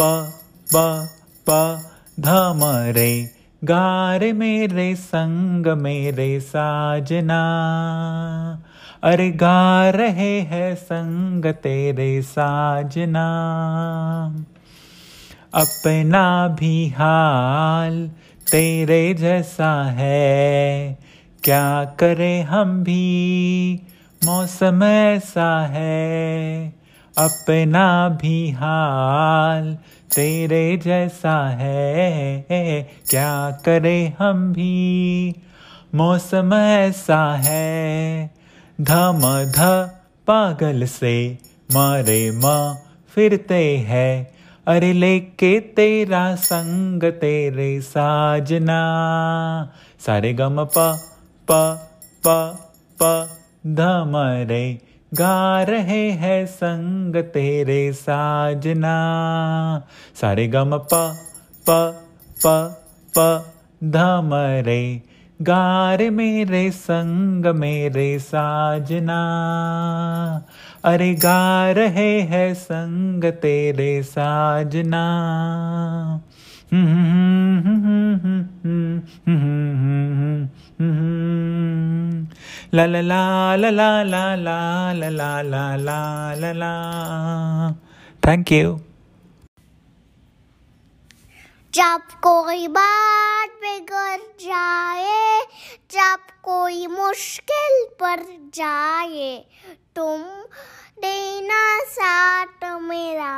प प प धम रे। गारे मेरे, संग मेरे साजना। अरे गा रहे हैं, संग तेरे साजना। अपना भी हाल तेरे जैसा है। क्या करे हम भी? मौसम ऐसा है। अपना भी हाल तेरे जैसा है। क्या करे हम भी? मौसम ऐसा है। धम ध पागल से मारे माँ फिरते हैं। अरे लेके तेरा संग तेरे साजना। सारे गम प प प प धम रे गा रहे हैं संग तेरे साजना सारे गम प प प प धम रे गार मेरे संग मेरे साजना अरे गा रहे हैं संग तेरे साजना ला ला ला ला ला ला ला ला ला ला ला ला ला थैंक यू जब कोई बात बिगड़ जाए जब कोई मुश्किल पर जाए तुम देना साथ मेरा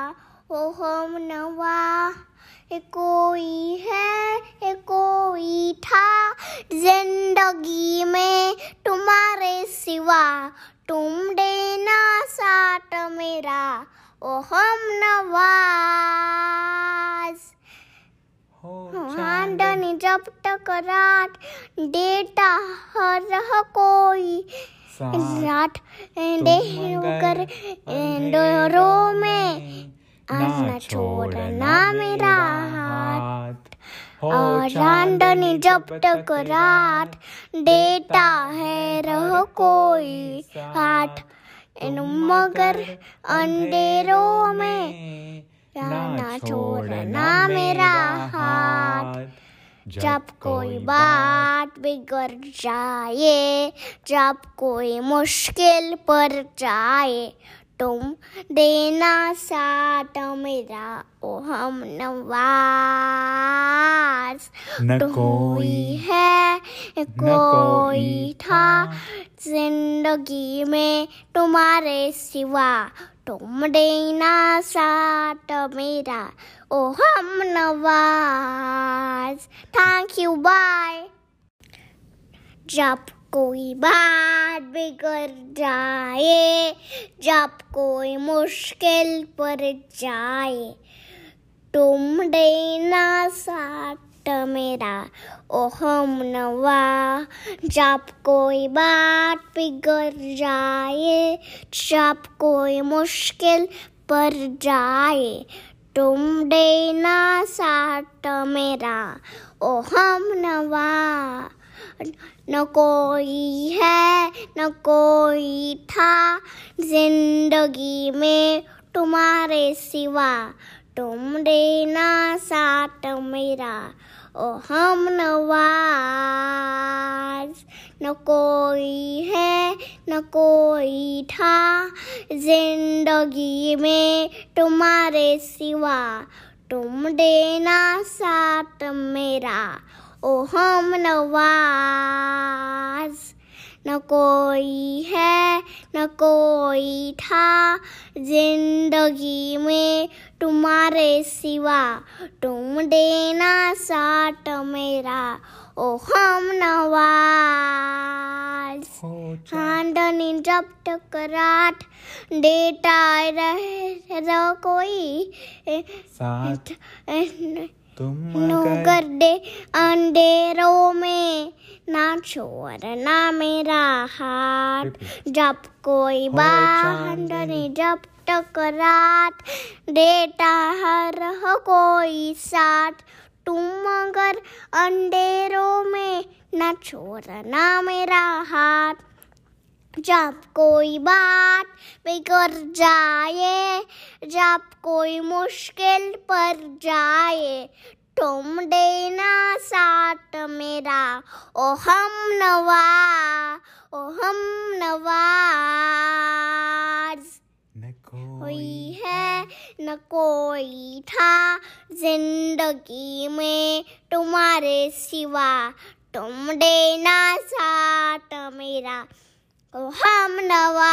ओ हम नवा कोई है कोई था। ज़िंदगी में तुम्हारे सिवा तुम देना साथ मेरा। ओ हम नवाज़। चांदनी जब तक रात देता हर कोई। रात देकर डोरों में। आना छोड़ना मेरा हाथ। और चांदनी जब तक रात देता है रह कोई हाथ इन मगर अंधेरों में जाना छोड़ना मेरा हाथ। जब कोई बात बिगड़ जाए जब कोई मुश्किल पर जाए तुम देना साथ मेरा ओ हम नवाज़। न कोई है कोई कोई था ज़िंदगी में तुम्हारे सिवा। तुम देना साथ मेरा ओ हम नवाज़। थैंक यू बाय जब कोई बात बिगड़ जाए, जब कोई मुश्किल पर जाए। तुम देना साथ मेरा ओ हम नवा जब कोई बात बिगड़ जाए, जब कोई मुश्किल पर जाए। तुम देना साथ मेरा ओ हम नवा न कोई है, न कोई था। ज़िंदगी में तुम्हारे सिवा तुम देना साथ मेरा। ओ हम नवाज़, न कोई है, न कोई था। ज़िंदगी में तुम्हारे सिवा तुम देना साथ मेरा। ओ हम नवाज़। न कोई है न कोई था ज़िंदगी में तुम्हारे सिवा। तुम देना साथ मेरा। ओ हम नवाज़। हो चांदनी जब तक रात देता रहे रो कोई साथ। तुम अगर दे अंधेरों में ना छोड़ना मेरा हाथ। जब कोई बाँध चांदनी। जब तक रात देता हर हो कोई साथ। तुम अगर अंधेरों में न छोड़ना मेरा हाथ। जब कोई बात बिगड़ जाए जब कोई मुश्किल पर जाए तुम देना साथ मेरा ओ हम नवा ओ हम नवाज़। न कोई है न कोई था ज़िंदगी में तुम्हारे सिवा। तुम देना साथ मेरा हम नवा।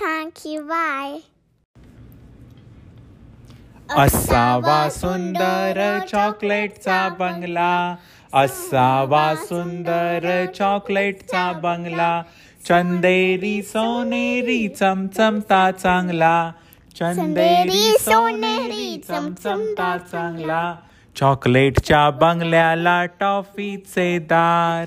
थैंक यू बाय असावा सुंदर चॉकलेटचा बंगला. असावा सुंदर चॉकलेटचा बंगला. चंदेरी सोनेरी चमचमता चांगला. चंदेरी सोनेरी चमचमता चांगला. चॉकलेटच्या बंगल्याला टॉफीचे दार.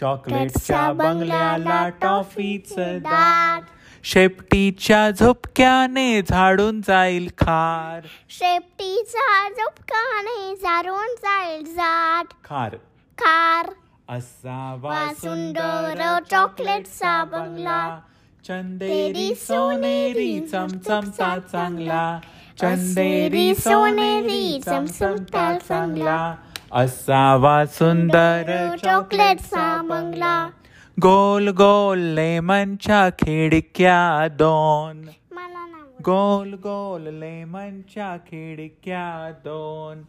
चॉकलेटच्या बंगल्याला टॉफीचे दार. शेपटीच्या झोपक्याने झाडून जाईल खार. शेपटीचा झोपकाने जारून जाईल जाट खार. कार असावा सुंदर चॉकलेटचा बंगला. चंदेरी सोनेरी चमचमता चांगला. चंदेरी सोनेरी चमचमता चांगला असावा सुंदर चॉकलेटचा बंगला गोल गोल लेमनच्या खिडक्या दोन। गोल गोल लेमनच्या खिडक्या दोन।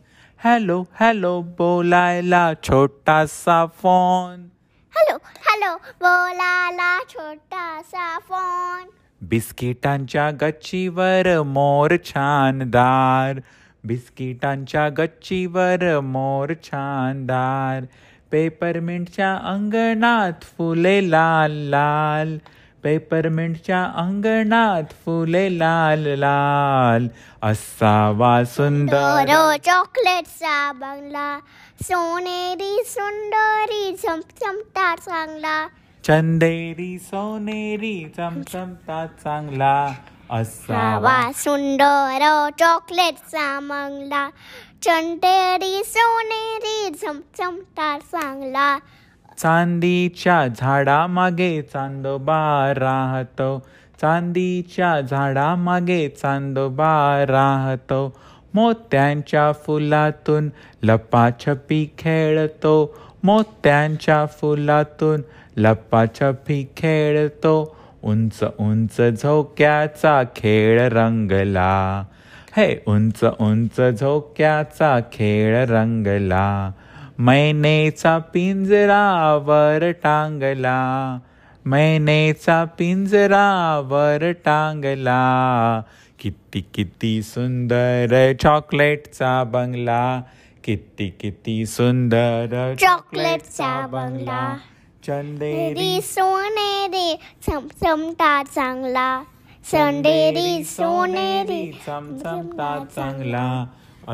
हॅलो हॅलो बोलायला छोटासा फ़ोन। हॅलो हॅलो बोलाला छोटासा फ़ोन। बिस्किटांच्या गच्चीवर मोर छानदार, बिस्किटांच्या गच्चीवर मोर छानदार, पेपरमिंटच्या अंगणात फुले लाल लाल, पेपरमिंटच्या अंगणात फुले लाल लाल. असावा सुंदर. दोरो चॉकलेटचा बंगला, सोनेरी सुंदरी चमचमता चांगला. चंदेरी सोनेरी चमचमता चांगला असावा सुंदर चॉकलेटचा बंगला चंदेरी सोनेरी चमचमता चांगला. चांदीच्या झाडामागे चांदोबा राहतो चांदीच्या झाडामागे चांदोबा राहतो मोत्यांच्या फुलातून लपाछपी खेळतो. मोत्यांच्या फुलातून लपाछपी खेळतो. उंच उंच झोक्याचा खेळ रंगला. हे उंच उंच झोक्याचा खेळ रंगला. मैनेचा पिंजरावर टांगला. मैनेचा पिंजरावर टांगला. किती किती सुंदर चॉकलेटचा बंगला किती किती सुंदर चॉकलेटचा बंगला चंदेरी देरी सोनेरी चमचमता चांगला संडेरी सोनेरी चमचमता चांगला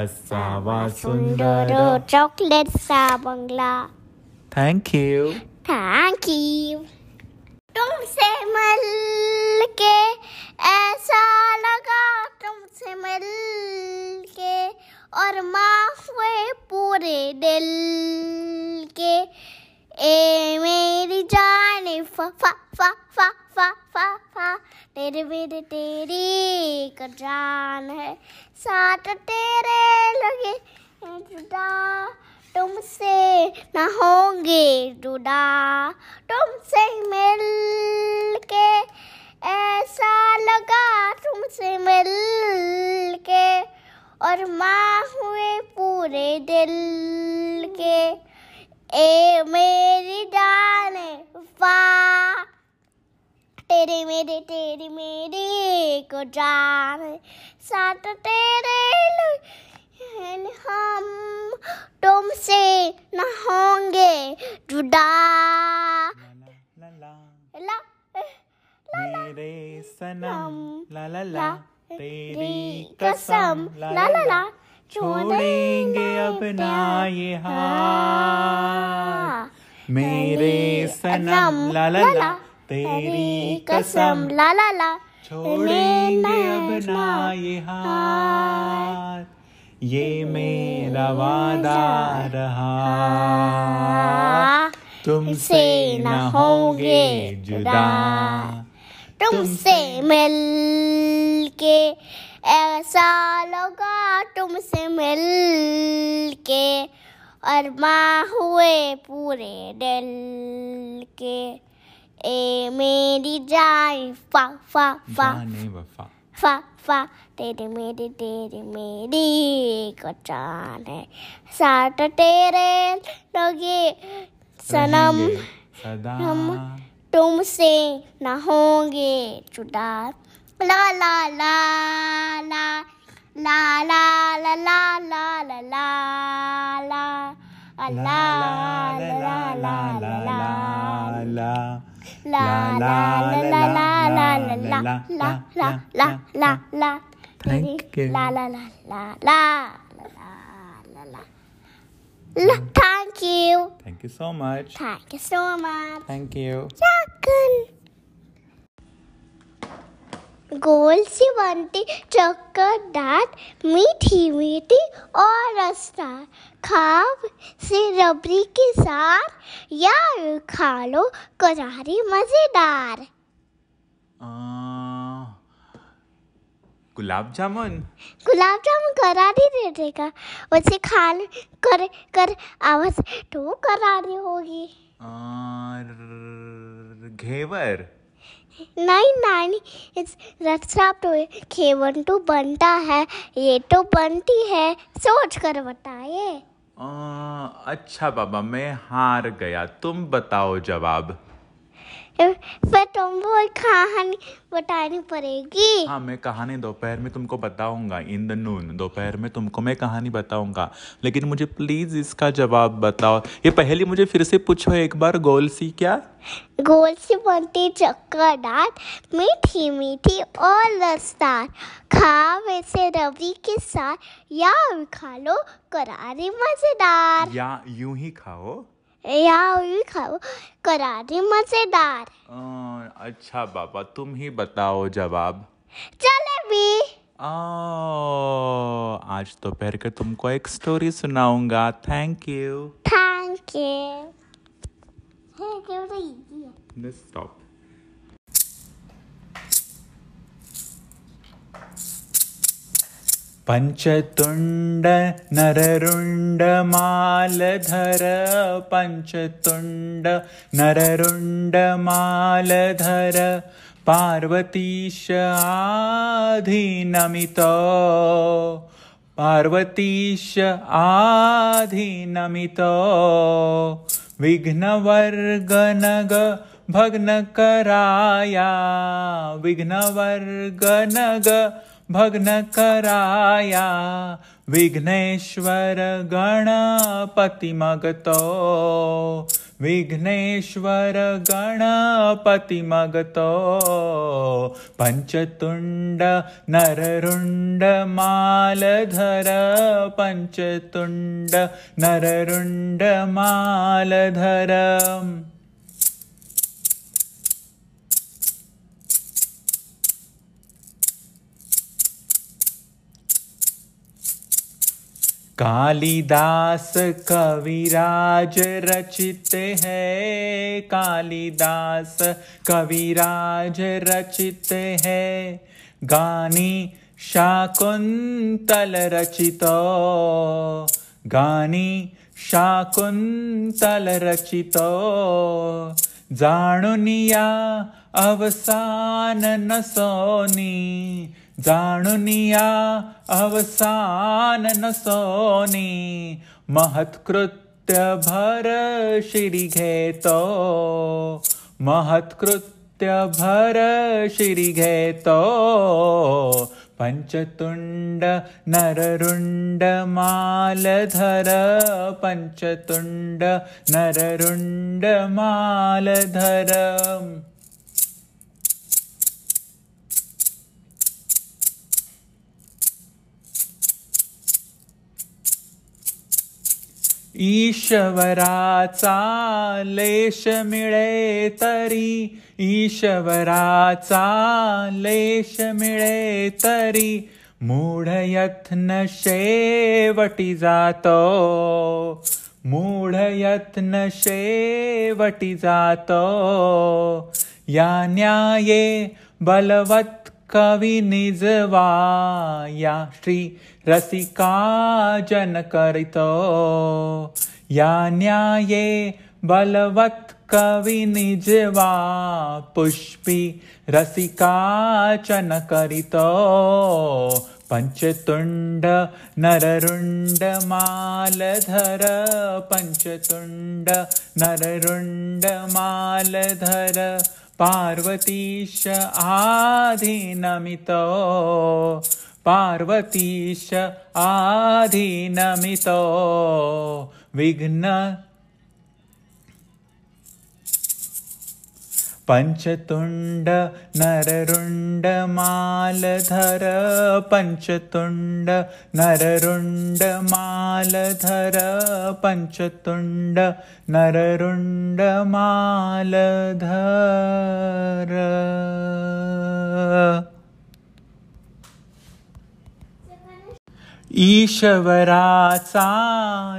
असावा सुंदर सुंदर चॉकलेटचा बंगला थँक्यू थैंक यू तुमसे मिल के ऐसा लगा, तुमसे मिल के और माफ़ हुए पूरे दिल के। ए मेरी जान, फा फा फा फा फा फा तेरे मेरे तेरी एक जान है, साथ तेरे लगे तुमसे ना होंगे जुदा। तुमसे मिल के ऐसा लगा तुमसे मिल के और माँ हुए पूरे दिल के। ए मेरी जान फा तेरे मेरे, तेरी मेरी को जान। साथ तेरे हम तुमसे न होंगे जुदा ला ला ला मेरे सनम ला ला ला तेरी कसम ला ला ला छोड़ेंगे अब ना ये हाथ मेरे सनम ला ला ला तेरी कसम ला ला ला छोड़ेंगे अब ना ये हाथ ये मेरा वादा रहा। तुमसे न होंगे जुदा। तुमसे मिल के ऐसा लगा। तुमसे मिल के और माँ हुए पूरे दिल के। ए मेरी जान फा फा फा। जाने वफा। फा फा तेरे मेरी तेरी मेरी को जान है साथ तेरे लगे सनम हम तुमसे न होंगे जुदा ला ला ला ला ला ला ला ला ला ला ला ला ला ला ला ला ला ला ला La la la la la la la la la la la la. Thank you. La la la la la la la la. Thank you. Thank you so much. Thank you so much. Thank you. Jackson. गोल सी बनती चक्करदार मीठी मीठी और रसदार। खाव से रबड़ी के साथ या खा लो करारी मज़ेदार। गुलाब जामुन गुलाब जामुन करारी दे देगा। उसे खा कर कर आवाज़ तो करारी होगी। आ, र- घेवर? नहीं, नानी, इस रक्षा खेवन तो बनता है, ये तो बनती है, सोच कर बताए अच्छा बाबा, मैं हार गया, तुम बताओ जवाब। फिर तुमको एक कहानी बतानी पड़ेगी। हाँ मैं कहानी दोपहर में तुमको बताऊँगा इन द नून। दोपहर में तुमको मैं कहानी बताऊँगा। लेकिन मुझे प्लीज़ इसका जवाब बताओ। ये पहले मुझे फिर से पूछो एक बार गोल सी क्या? गोल सी बनती चक्करदार मीठी मीठी और रसदार खा वैसे रबड़ी के साथ या खा लो करारी मज़ेदार। या यूँ ही खाओ। या भी खाओ मज़ेदार आ, अच्छा बाबा तुम ही बताओ जवाब। चले भी। आ, आज दोपहर के तुमको एक story सुनाऊँगा। Thank you thank you thank you stop पञ्चतुण्ड नररुण्डमालधर पञ्चतुण्ड नररुण्डमालधर पार्वतीश आधीनमितो। पार्वतीश आधीनमितो। विघ्नवर्गनग भग्नकराया विघ्नवर्गनग भग्नकराया विघ्नेश्वर गणपति मगतो विघ्नेश्वर गणपति मगतो पञ्चतुण्ड नररुण्ड मालधर। पञ्चतुण्ड नररुण्ड मालधर कालिदास कविराज रचित है कालिदास कविराज रचित है। गानी शाकुन्तल रचितो गानी शाकुन्तल रचितो। जाणुनिया अवसान न सोनी जाणुनिया अवसान न सोनी। महत्कृत्य भर श्री घेतो। महत्कृत्य भर श्री घेतो। पञ्चतुण्ड नररुण्ड मालधर। पञ्चतुण्ड नररुण्ड मालधर ईश्वराचा लेश मिळे तरी ईश्वराचा लेश मिळे तरी मूढ यत्न शेवटी जातो. मूढ यत्न शेवटी जातो. या न्याये बलवत कवी निजवा या श्री रसिकाजनकरितो। या न्याये बलवत् कविनिजवापुष्पि रसिकाचन करित पञ्चतुण्ड नररुण्डमालधर पञ्चतुण्ड नररुण्डमालधर पार्वतीश आधीनमितो। पार्वतीश आधीनमितो विघ्न पञ्चतुण्ड नररुण्डमालधर पञ्चतुण्ड नररुण्डमालधर पञ्चतुण्ड नररुण्डमालधर ईश्वराचा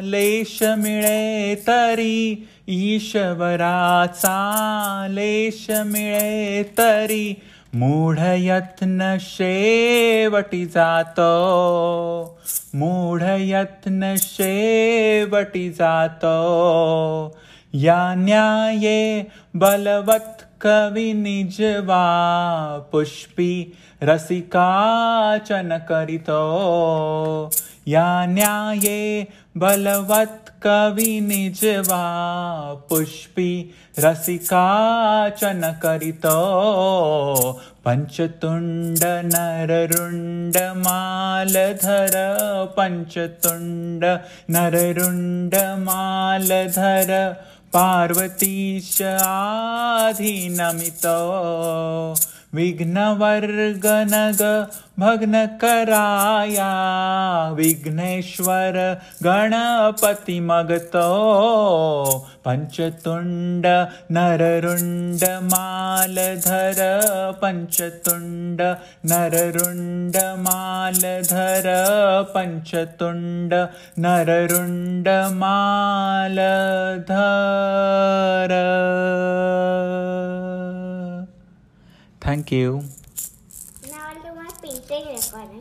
लेश मिळे तरी ईश्वराचा लेश मिळे तरी मूढ यत्न शेवटी जातो. मूढ यत्न शेवटी जातो. या न्याये बलवत कवि निजवा पुष्पी रसिकाचन करितो या न्याये बलवत्कविनिजवा पुष्पी रसिकाचन करितो पञ्चतुण्ड नररुण्डमालधर पञ्चतुण्ड नररुण्डमालधर मालधर पार्वतीश्च विघ्नवर्गनग भग्नकराया विघ्नेश्वर गणपति मगतो पञ्चतुण्ड नररुण्ड मालधर पञ्चतुण्ड नररुण्ड मालधर पञ्चतुण्ड नररुण्ड मालधर Thank you. Now I'll do my painting recording.